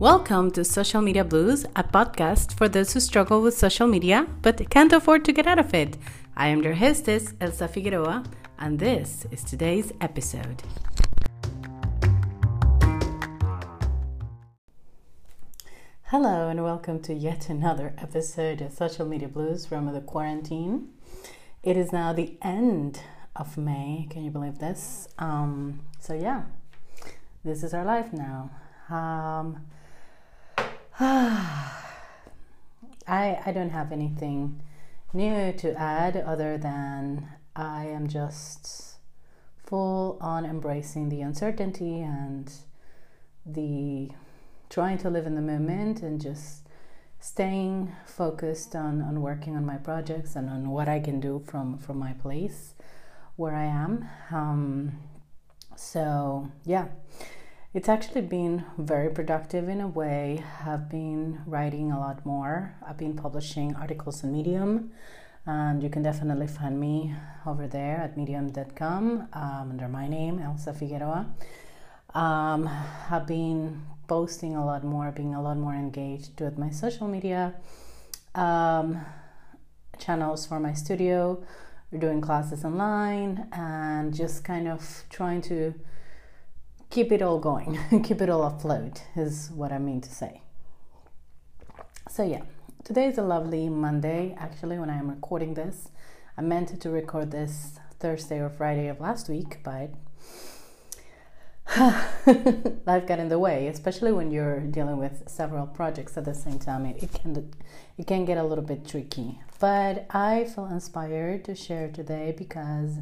Welcome to Social Media Blues, a podcast for those who struggle with social media but can't afford to get out of it. I am your hostess, Elsa Figueroa, and this is today's episode. Hello, and welcome to yet another episode of Social Media Blues from the quarantine. It is now the end of May. Can you believe this? Um, so, yeah, this is our life now. Um, I, I don't have anything new to add other than I am just full on embracing the uncertainty and the trying to live in the moment and just staying focused on, on working on my projects and on what I can do from, from my place where I am. Um, so, yeah, it's actually been very productive in a way. I've been writing a lot more. I've been publishing articles on Medium, and you can definitely find me over there at medium.com um, under my name, Elsa Figueroa. Um, I've been posting a lot more, being a lot more engaged with my social media um, channels for my studio. Doing classes online and just kind of trying to keep it all going, keep it all afloat, is what I mean to say. So, yeah, today is a lovely Monday actually when I am recording this. I meant to record this Thursday or Friday of last week, but life got in the way, especially when you're dealing with several projects at the same time. It, it can it can get a little bit tricky. But I feel inspired to share today because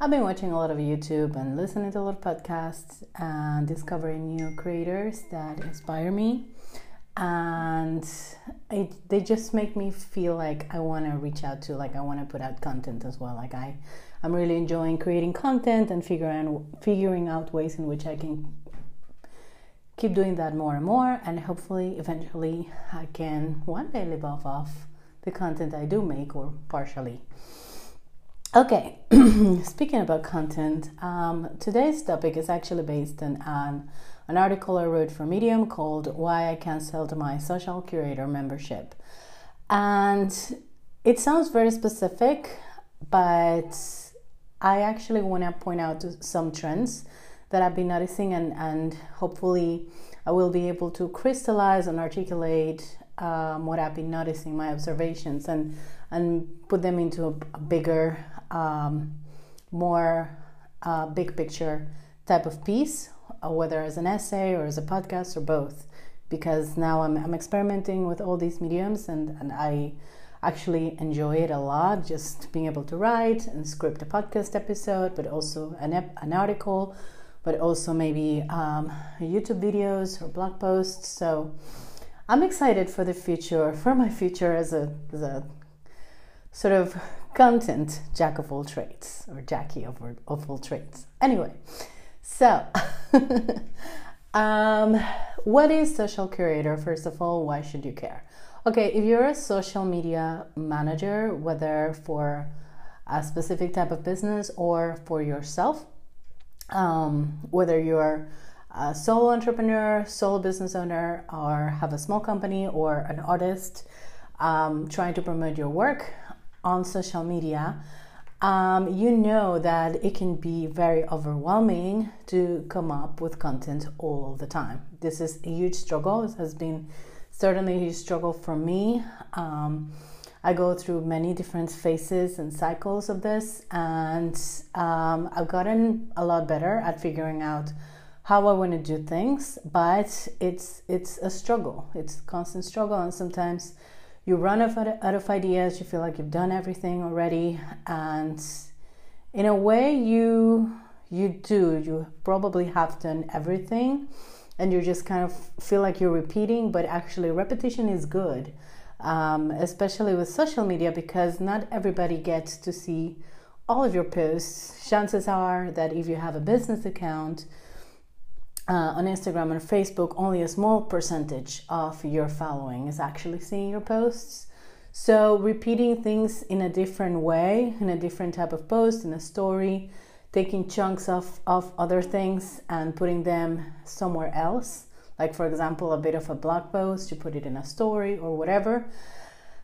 I've been watching a lot of YouTube and listening to a lot of podcasts and discovering new creators that inspire me. And it, they just make me feel like I want to reach out to, like I want to put out content as well. Like I, I'm really enjoying creating content and figuring figuring out ways in which I can keep doing that more and more. And hopefully, eventually, I can one day live off of the content I do make or partially. Okay, speaking about content, um, today's topic is actually based on an, article I wrote for Medium called Why I Cancelled My Social Curator Membership. And it sounds very specific, but I actually want to point out some trends that I've been noticing, and, and hopefully, I will be able to crystallize and articulate um, what I've been noticing, my observations, and, and put them into a bigger um, more uh, big picture type of piece, uh, whether as an essay or as a podcast or both. Because now I'm, I'm experimenting with all these mediums and, and I actually enjoy it a lot just being able to write and script a podcast episode, but also an, ep- an article, but also maybe um, YouTube videos or blog posts. So I'm excited for the future, for my future as a, as a sort of content jack of all trades or Jackie of, of all trades. Anyway, so um, what is social curator? First of all, why should you care? Okay, if you're a social media manager, whether for a specific type of business or for yourself, um, whether you're a solo entrepreneur, solo business owner, or have a small company or an artist um, trying to promote your work, on social media, um, you know that it can be very overwhelming to come up with content all the time. This is a huge struggle. This has been certainly a huge struggle for me. Um, I go through many different phases and cycles of this, and um, I've gotten a lot better at figuring out how I want to do things. But it's it's a struggle. It's a constant struggle, and sometimes you run out of ideas, you feel like you've done everything already, and in a way, you you do. You probably have done everything, and you just kind of feel like you're repeating, but actually, repetition is good, um, especially with social media, because not everybody gets to see all of your posts. Chances are that if you have a business account, uh, on Instagram and Facebook, only a small percentage of your following is actually seeing your posts. So, repeating things in a different way, in a different type of post, in a story, taking chunks of, of other things and putting them somewhere else, like for example, a bit of a blog post, you put it in a story or whatever,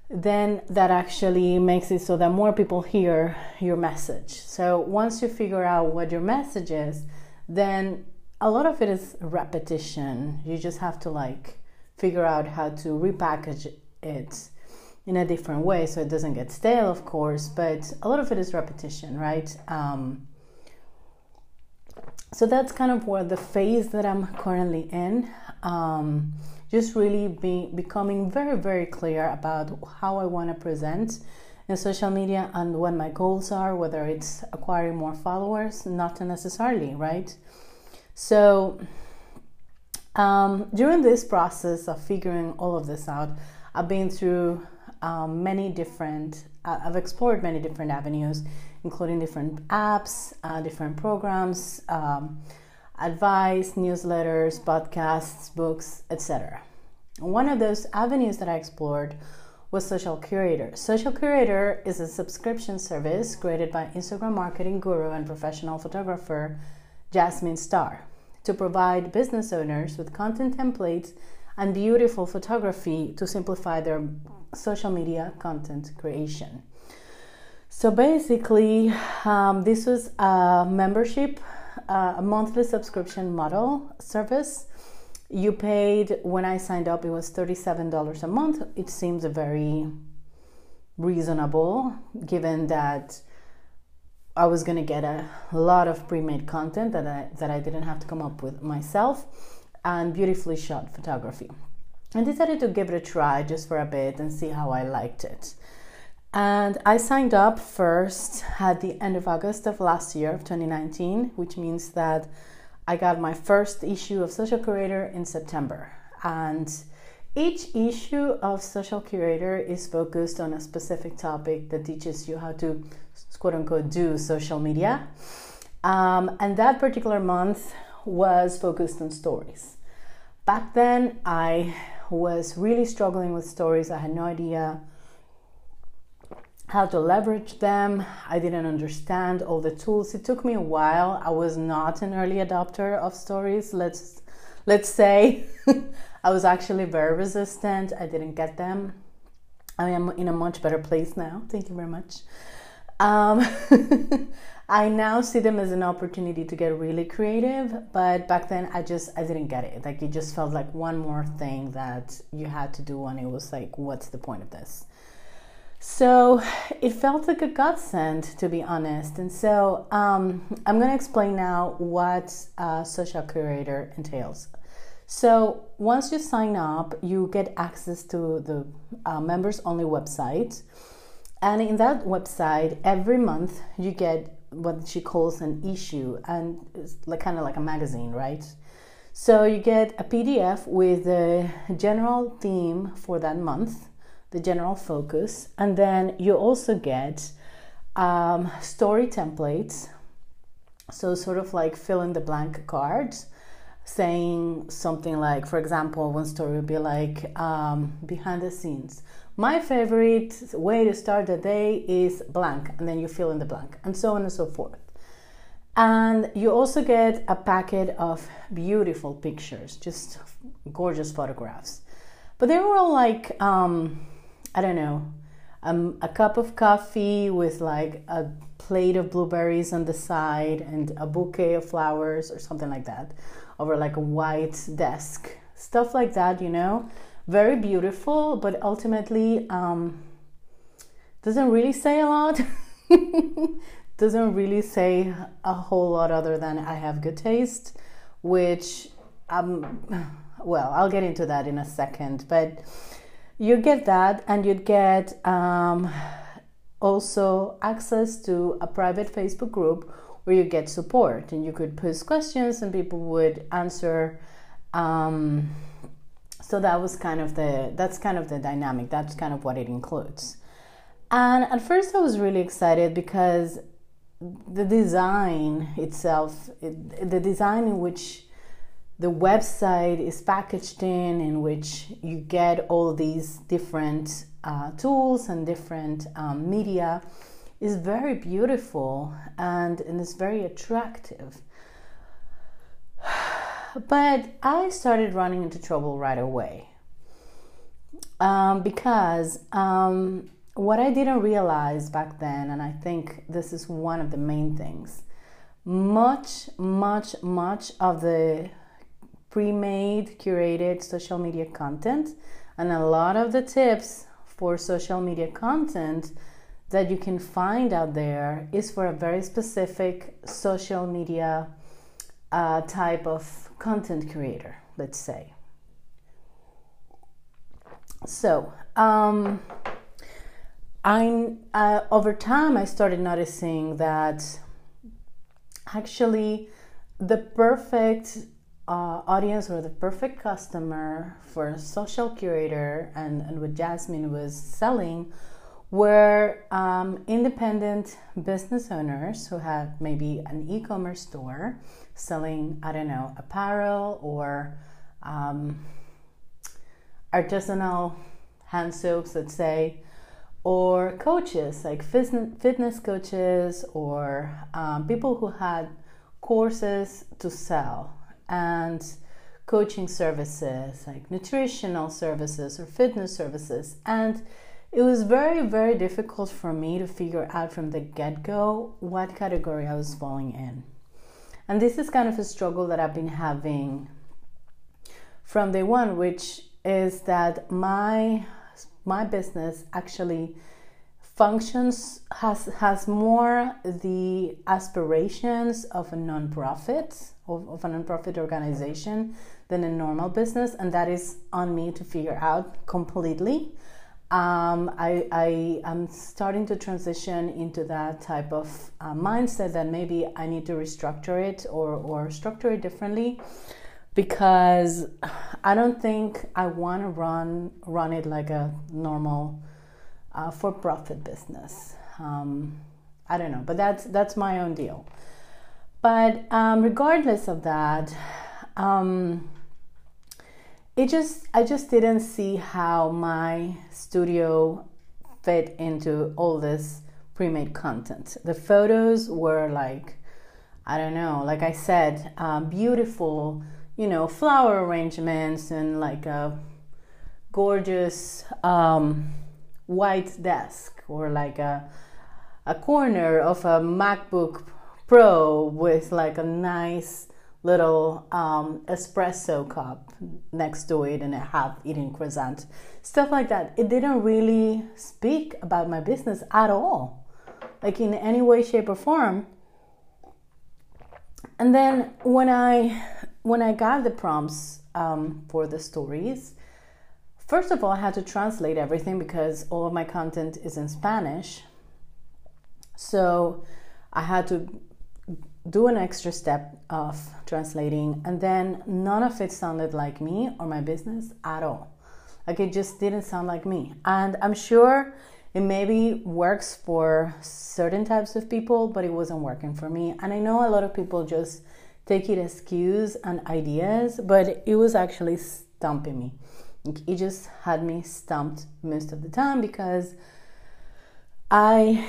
then that actually makes it so that more people hear your message. So once you figure out what your message is, then a lot of it is repetition. You just have to like figure out how to repackage it in a different way so it doesn't get stale, of course, but a lot of it is repetition, right? Um, so that's kind of what the phase that I'm currently in. Um, just really be, becoming very, very clear about how I want to present in social media and what my goals are, whether it's acquiring more followers, not necessarily, right? So, um, during this process of figuring all of this out, I've been through um, many different, uh, I've explored many different avenues, including different apps, uh, different programs. Um, advice, newsletters, podcasts, books, etc. One of those avenues that I explored was Social Curator. Social Curator is a subscription service created by Instagram marketing guru and professional photographer Jasmine Star to provide business owners with content templates and beautiful photography to simplify their social media content creation. So basically, um, this was a membership uh, a monthly subscription model service. You paid when I signed up, it was $37 a month. It seems very reasonable given that I was going to get a lot of pre-made content that I, that I didn't have to come up with myself and beautifully shot photography. I decided to give it a try just for a bit and see how I liked it. And I signed up first at the end of August of last year, of 2019, which means that I got my first issue of Social Curator in September. And each issue of Social Curator is focused on a specific topic that teaches you how to, quote unquote, do social media. Um, and that particular month was focused on stories. Back then, I was really struggling with stories. I had no idea how to leverage them. I didn't understand all the tools. It took me a while. I was not an early adopter of stories. Let's let's say I was actually very resistant. I didn't get them. I am in a much better place now. Thank you very much. Um, I now see them as an opportunity to get really creative, but back then I just I didn't get it. Like it just felt like one more thing that you had to do, and it was like, what's the point of this? So it felt like a godsend, to be honest. And so um, I'm going to explain now what social curator entails. So once you sign up, you get access to the uh, members only website. And in that website, every month you get what she calls an issue, and it's like kind of like a magazine, right? So you get a PDF with the general theme for that month the general focus, and then you also get um, story templates. So, sort of like fill in the blank cards, saying something like, for example, one story would be like um, behind the scenes. My favorite way to start the day is blank, and then you fill in the blank, and so on and so forth. And you also get a packet of beautiful pictures, just gorgeous photographs. But they were all like um, I don't know, um, a cup of coffee with like a plate of blueberries on the side and a bouquet of flowers or something like that over like a white desk. Stuff like that, you know, very beautiful, but ultimately um, doesn't really say a lot. doesn't really say a whole lot other than I have good taste, which um, well, I'll get into that in a second, but you get that and you'd get um, also access to a private facebook group where you get support and you could post questions and people would answer um, so that was kind of the that's kind of the dynamic. That's kind of what it includes. And at first i was really excited because the design itself it, the design in which the website is packaged in in which you get all these different uh, tools and different um, media is very beautiful and, and it's very attractive but I started running into trouble right away. Um, because um, what I didn't realize back then, and I think this is one of the main things, much, much, much of the pre made, curated social media content, and a lot of the tips for social media content that you can find out there is for a very specific social media uh, type of content creator, let's say. So, um, I'm uh, over time I started noticing that actually the perfect uh, audience or the perfect customer for a social curator and, and what Jasmine was selling were um, independent business owners who had maybe an e commerce store selling, I don't know, apparel or um, artisanal hand soaps, let's say, or coaches like fitness coaches or um, people who had courses to sell and coaching services like nutritional services or fitness services. And it was very very difficult for me to figure out from the get-go what category i was falling in. And this is kind of a struggle that i've been having from day one which is that my my business actually functions has has more the aspirations of a nonprofit of, of a nonprofit organization than a normal business and that is on me to figure out completely um, I, I am starting to transition into that type of uh, mindset that maybe I need to restructure it or, or structure it differently because I don't think I want to run run it like a normal uh, for-profit business. Um, I don't know, but that's that's my own deal. But um, regardless of that, um, it just I just didn't see how my studio fit into all this pre-made content. The photos were like I don't know, like I said, um, beautiful you know, flower arrangements and like a gorgeous um, white desk or like a, a corner of a MacBook Pro with like a nice little um, espresso cup next to it and a half eaten croissant. Stuff like that. It didn't really speak about my business at all, like in any way, shape, or form. And then when I when I got the prompts um, for the stories, first of all, I had to translate everything because all of my content is in Spanish. So I had to do an extra step of translating, and then none of it sounded like me or my business at all. Like it just didn't sound like me. And I'm sure it maybe works for certain types of people, but it wasn't working for me. And I know a lot of people just take it as cues and ideas, but it was actually stumping me. It just had me stumped most of the time because I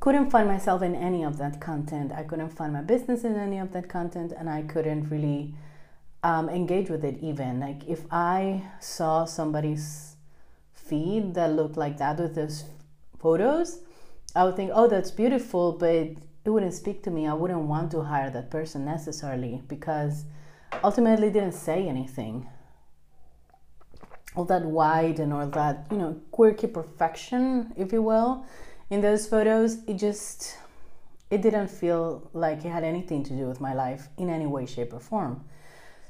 couldn't find myself in any of that content. I couldn't find my business in any of that content, and I couldn't really um, engage with it even. Like if I saw somebody's feed that looked like that with those photos, I would think, oh, that's beautiful, but it wouldn't speak to me. I wouldn't want to hire that person necessarily because ultimately didn't say anything. All that wide and all that, you know, quirky perfection, if you will, in those photos, it just it didn't feel like it had anything to do with my life in any way, shape, or form.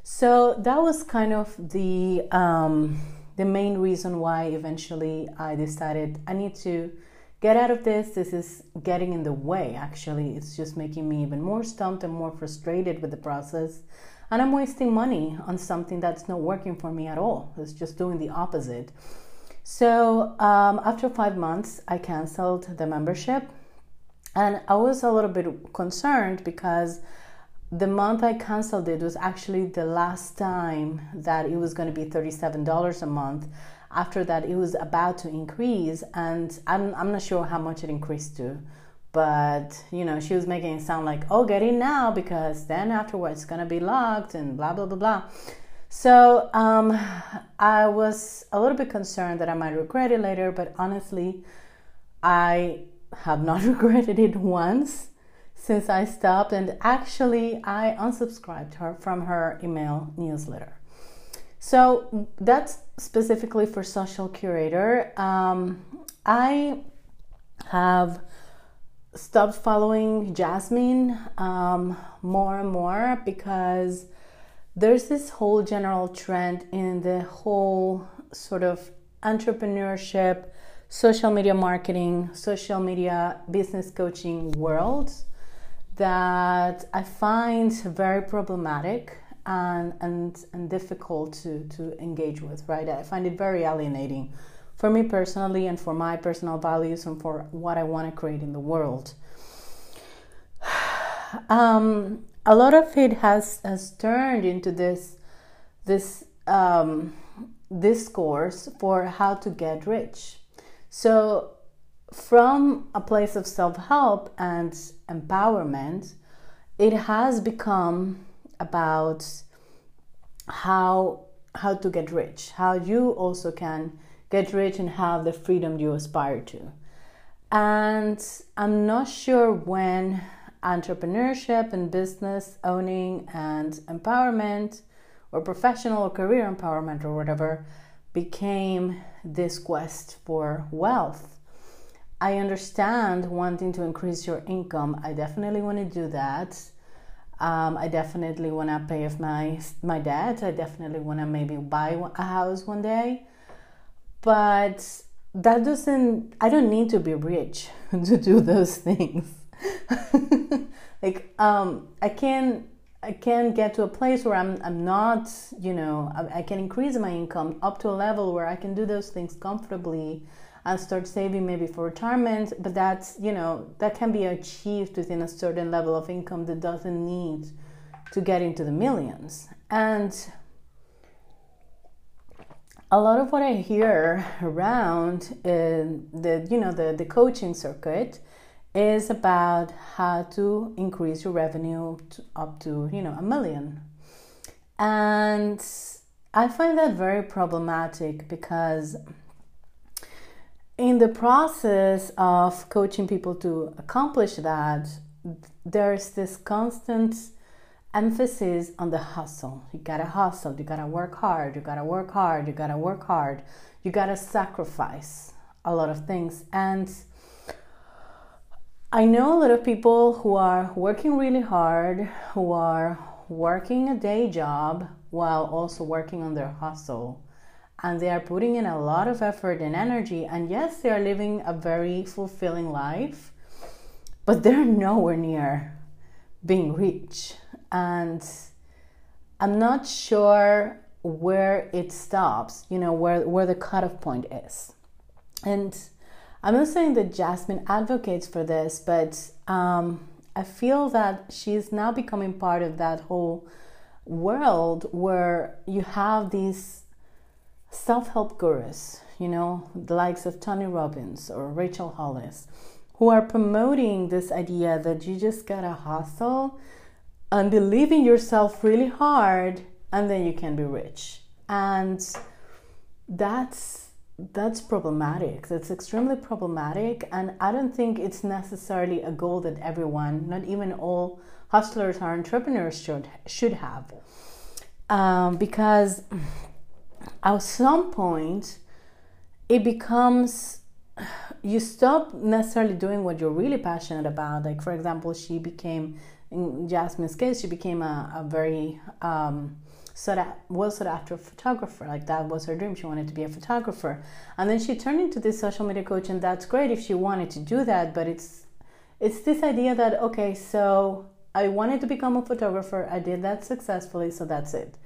So that was kind of the um, the main reason why eventually I decided I need to get out of this. This is getting in the way, actually. It's just making me even more stumped and more frustrated with the process. And I'm wasting money on something that's not working for me at all. It's just doing the opposite. So um, after five months, I canceled the membership. And I was a little bit concerned because the month I canceled it was actually the last time that it was going to be $37 a month after that it was about to increase and I'm, I'm not sure how much it increased to but you know she was making it sound like oh get in now because then afterwards it's gonna be locked and blah blah blah blah so um, i was a little bit concerned that i might regret it later but honestly i have not regretted it once since i stopped and actually i unsubscribed her from her email newsletter. So that's specifically for social curator. Um, i have stopped following Jasmine um, more and more because there's this whole general trend in the whole sort of entrepreneurship, social media marketing, social media business coaching world that I find very problematic and, and, and difficult to, to engage with, right? I find it very alienating for me personally and for my personal values and for what I want to create in the world. Um, a lot of it has has turned into this this um, discourse for how to get rich. So, from a place of self help and empowerment, it has become about how how to get rich, how you also can get rich and have the freedom you aspire to. And I'm not sure when entrepreneurship and business owning and empowerment or professional or career empowerment or whatever became this quest for wealth. I understand wanting to increase your income. I definitely want to do that. Um, I definitely want to pay off my my debt. I definitely want to maybe buy a house one day but that doesn't i don't need to be rich to do those things like um i can i can get to a place where i'm i'm not you know I, I, can increase my income up to a level where i can do those things comfortably and start saving maybe for retirement but that's you know that can be achieved within a certain level of income that doesn't need to get into the millions. And a lot of what I hear around in the you know the, the coaching circuit is about how to increase your revenue to up to you know a million. And I find that very problematic because in the process of coaching people to accomplish that, there's this constant emphasis on the hustle. You gotta hustle, you gotta work hard, you gotta work hard, you gotta work hard, you gotta sacrifice a lot of things. And I know a lot of people who are working really hard, who are working a day job while also working on their hustle. And they are putting in a lot of effort and energy. And yes, they are living a very fulfilling life, but they're nowhere near being rich and I'm not sure where it stops, you know, where, where the cutoff point is. And I'm not saying that Jasmine advocates for this, but um, I feel that she's now becoming part of that whole world where you have these self help gurus, you know, the likes of Tony Robbins or Rachel Hollis, who are promoting this idea that you just gotta hustle and believe in yourself really hard and then you can be rich. And that's that's problematic. That's extremely problematic and i don't think it's necessarily a goal that everyone not even all hustlers or entrepreneurs should should have. Um, because at some point it becomes you stop necessarily doing what you're really passionate about. Like for example she became in Jasmine's case, she became a, a very um, sought out, well sought after photographer. Like that was her dream. She wanted to be a photographer, and then she turned into this social media coach, and that's great if she wanted to do that. But it's it's this idea that okay, so I wanted to become a photographer. I did that successfully, so that's it.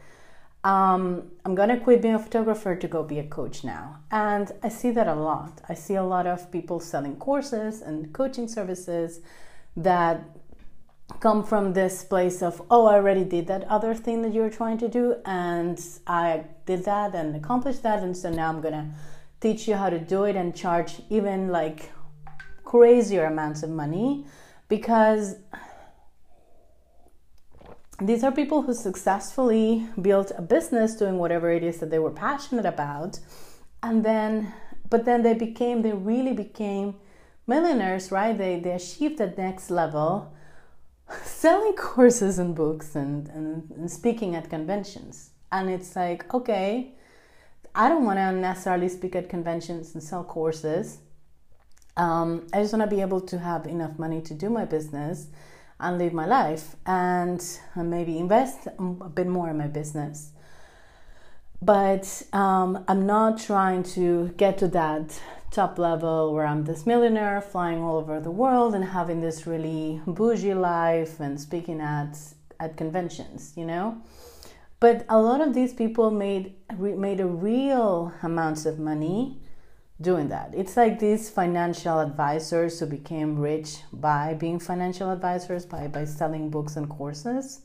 Um, I'm gonna quit being a photographer to go be a coach now. And I see that a lot. I see a lot of people selling courses and coaching services that come from this place of oh i already did that other thing that you're trying to do and i did that and accomplished that and so now i'm gonna teach you how to do it and charge even like crazier amounts of money because these are people who successfully built a business doing whatever it is that they were passionate about and then but then they became they really became millionaires right? They they achieved the next level selling courses and books and, and, and speaking at conventions and it's like okay i don't want to necessarily speak at conventions and sell courses um, i just want to be able to have enough money to do my business and live my life and maybe invest a bit more in my business. But um, I'm not trying to get to that top level where I'm this millionaire flying all over the world and having this really bougie life and speaking at at conventions, you know. But a lot of these people made made a real amounts of money doing that. It's like these financial advisors who became rich by being financial advisors, by, by selling books and courses.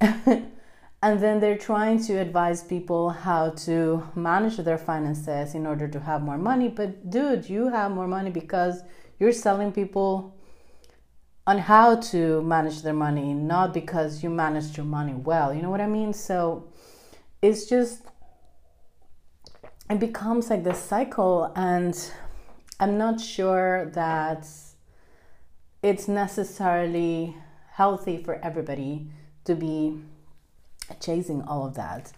and then they're trying to advise people how to manage their finances in order to have more money. But, dude, you have more money because you're selling people on how to manage their money, not because you managed your money well. You know what I mean? So it's just it becomes like this cycle and i'm not sure that it's necessarily healthy for everybody to be chasing all of that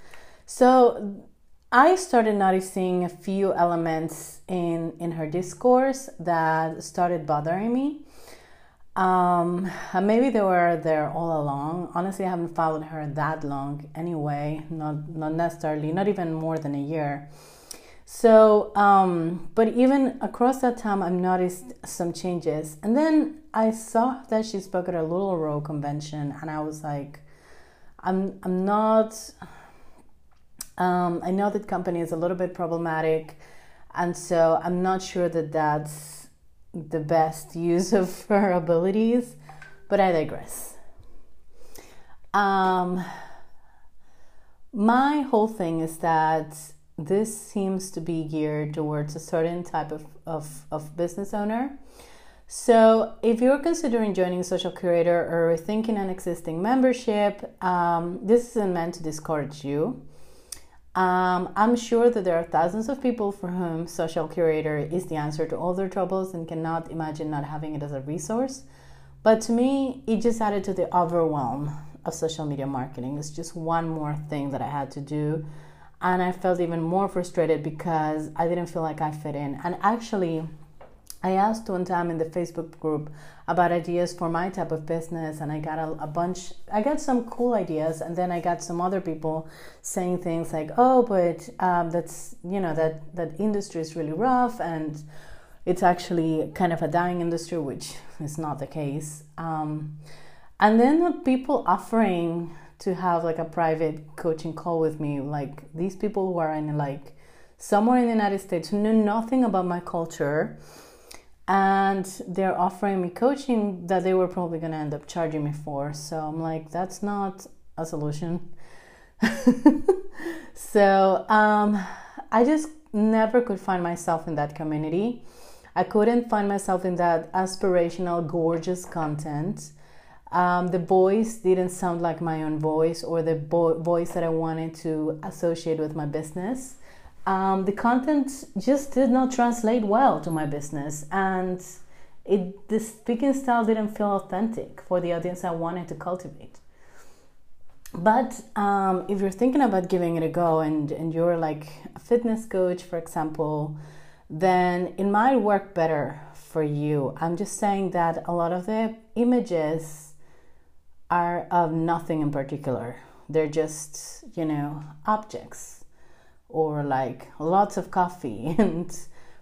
so i started noticing a few elements in in her discourse that started bothering me um, maybe they were there all along. Honestly, I haven't followed her that long anyway, not not necessarily, not even more than a year. So, um, but even across that time, I've noticed some changes. And then I saw that she spoke at a LuLaRoe convention, and I was like, I'm, I'm not, um, I know that company is a little bit problematic, and so I'm not sure that that's the best use of her abilities, but I digress. Um, my whole thing is that this seems to be geared towards a certain type of, of, of business owner. So, if you're considering joining Social Curator or thinking an existing membership, um, this isn't meant to discourage you. Um, I'm sure that there are thousands of people for whom Social Curator is the answer to all their troubles and cannot imagine not having it as a resource. But to me, it just added to the overwhelm of social media marketing. It's just one more thing that I had to do and I felt even more frustrated because I didn't feel like I fit in. And actually, I asked one time in the Facebook group about ideas for my type of business, and I got a, a, bunch. I got some cool ideas, and then I got some other people saying things like, "Oh, but um, that's you know that that industry is really rough, and it's actually kind of a dying industry," which is not the case. Um, and then the people offering to have like a private coaching call with me like these people who are in like somewhere in the united states who know nothing about my culture and they're offering me coaching that they were probably going to end up charging me for. So i'm like that's not a solution. So um, i just never could find myself in that community. I couldn't find myself in that aspirational gorgeous content. Um, the voice didn't sound like my own voice or the bo- voice that I wanted to associate with my business. Um, the content just did not translate well to my business, and it the speaking style didn't feel authentic for the audience I wanted to cultivate. But um, if you're thinking about giving it a go and, and you're like a fitness coach, for example, then it might work better for you. I'm just saying that a lot of the images are of nothing in particular. They're just, you know, objects or like lots of coffee and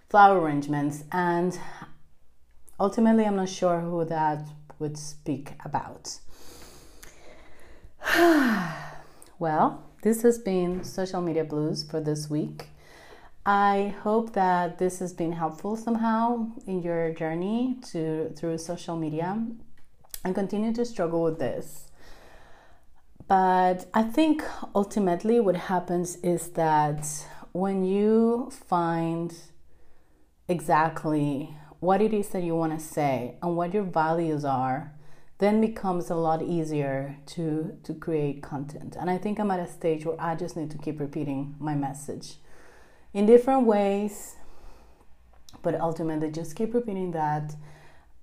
flower arrangements. And ultimately, I'm not sure who that would speak about. well, this has been Social Media Blues for this week. I hope that this has been helpful somehow in your journey to through social media and continue to struggle with this. But I think ultimately what happens is that when you find exactly what it is that you want to say and what your values are, then becomes a lot easier to to create content. And I think I'm at a stage where I just need to keep repeating my message in different ways, but ultimately just keep repeating that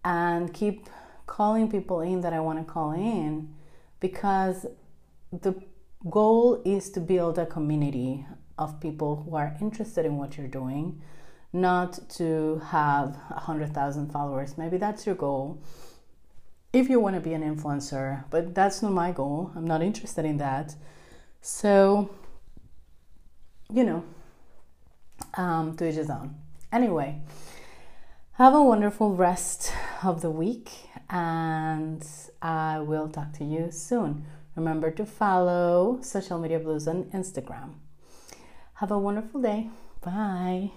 and keep calling people in that I want to call in because the goal is to build a community of people who are interested in what you're doing, not to have 100,000 followers. Maybe that's your goal if you want to be an influencer, but that's not my goal. I'm not interested in that. So, you know, um, to each his own. Anyway, have a wonderful rest of the week, and I will talk to you soon. Remember to follow Social Media Blues on Instagram. Have a wonderful day. Bye.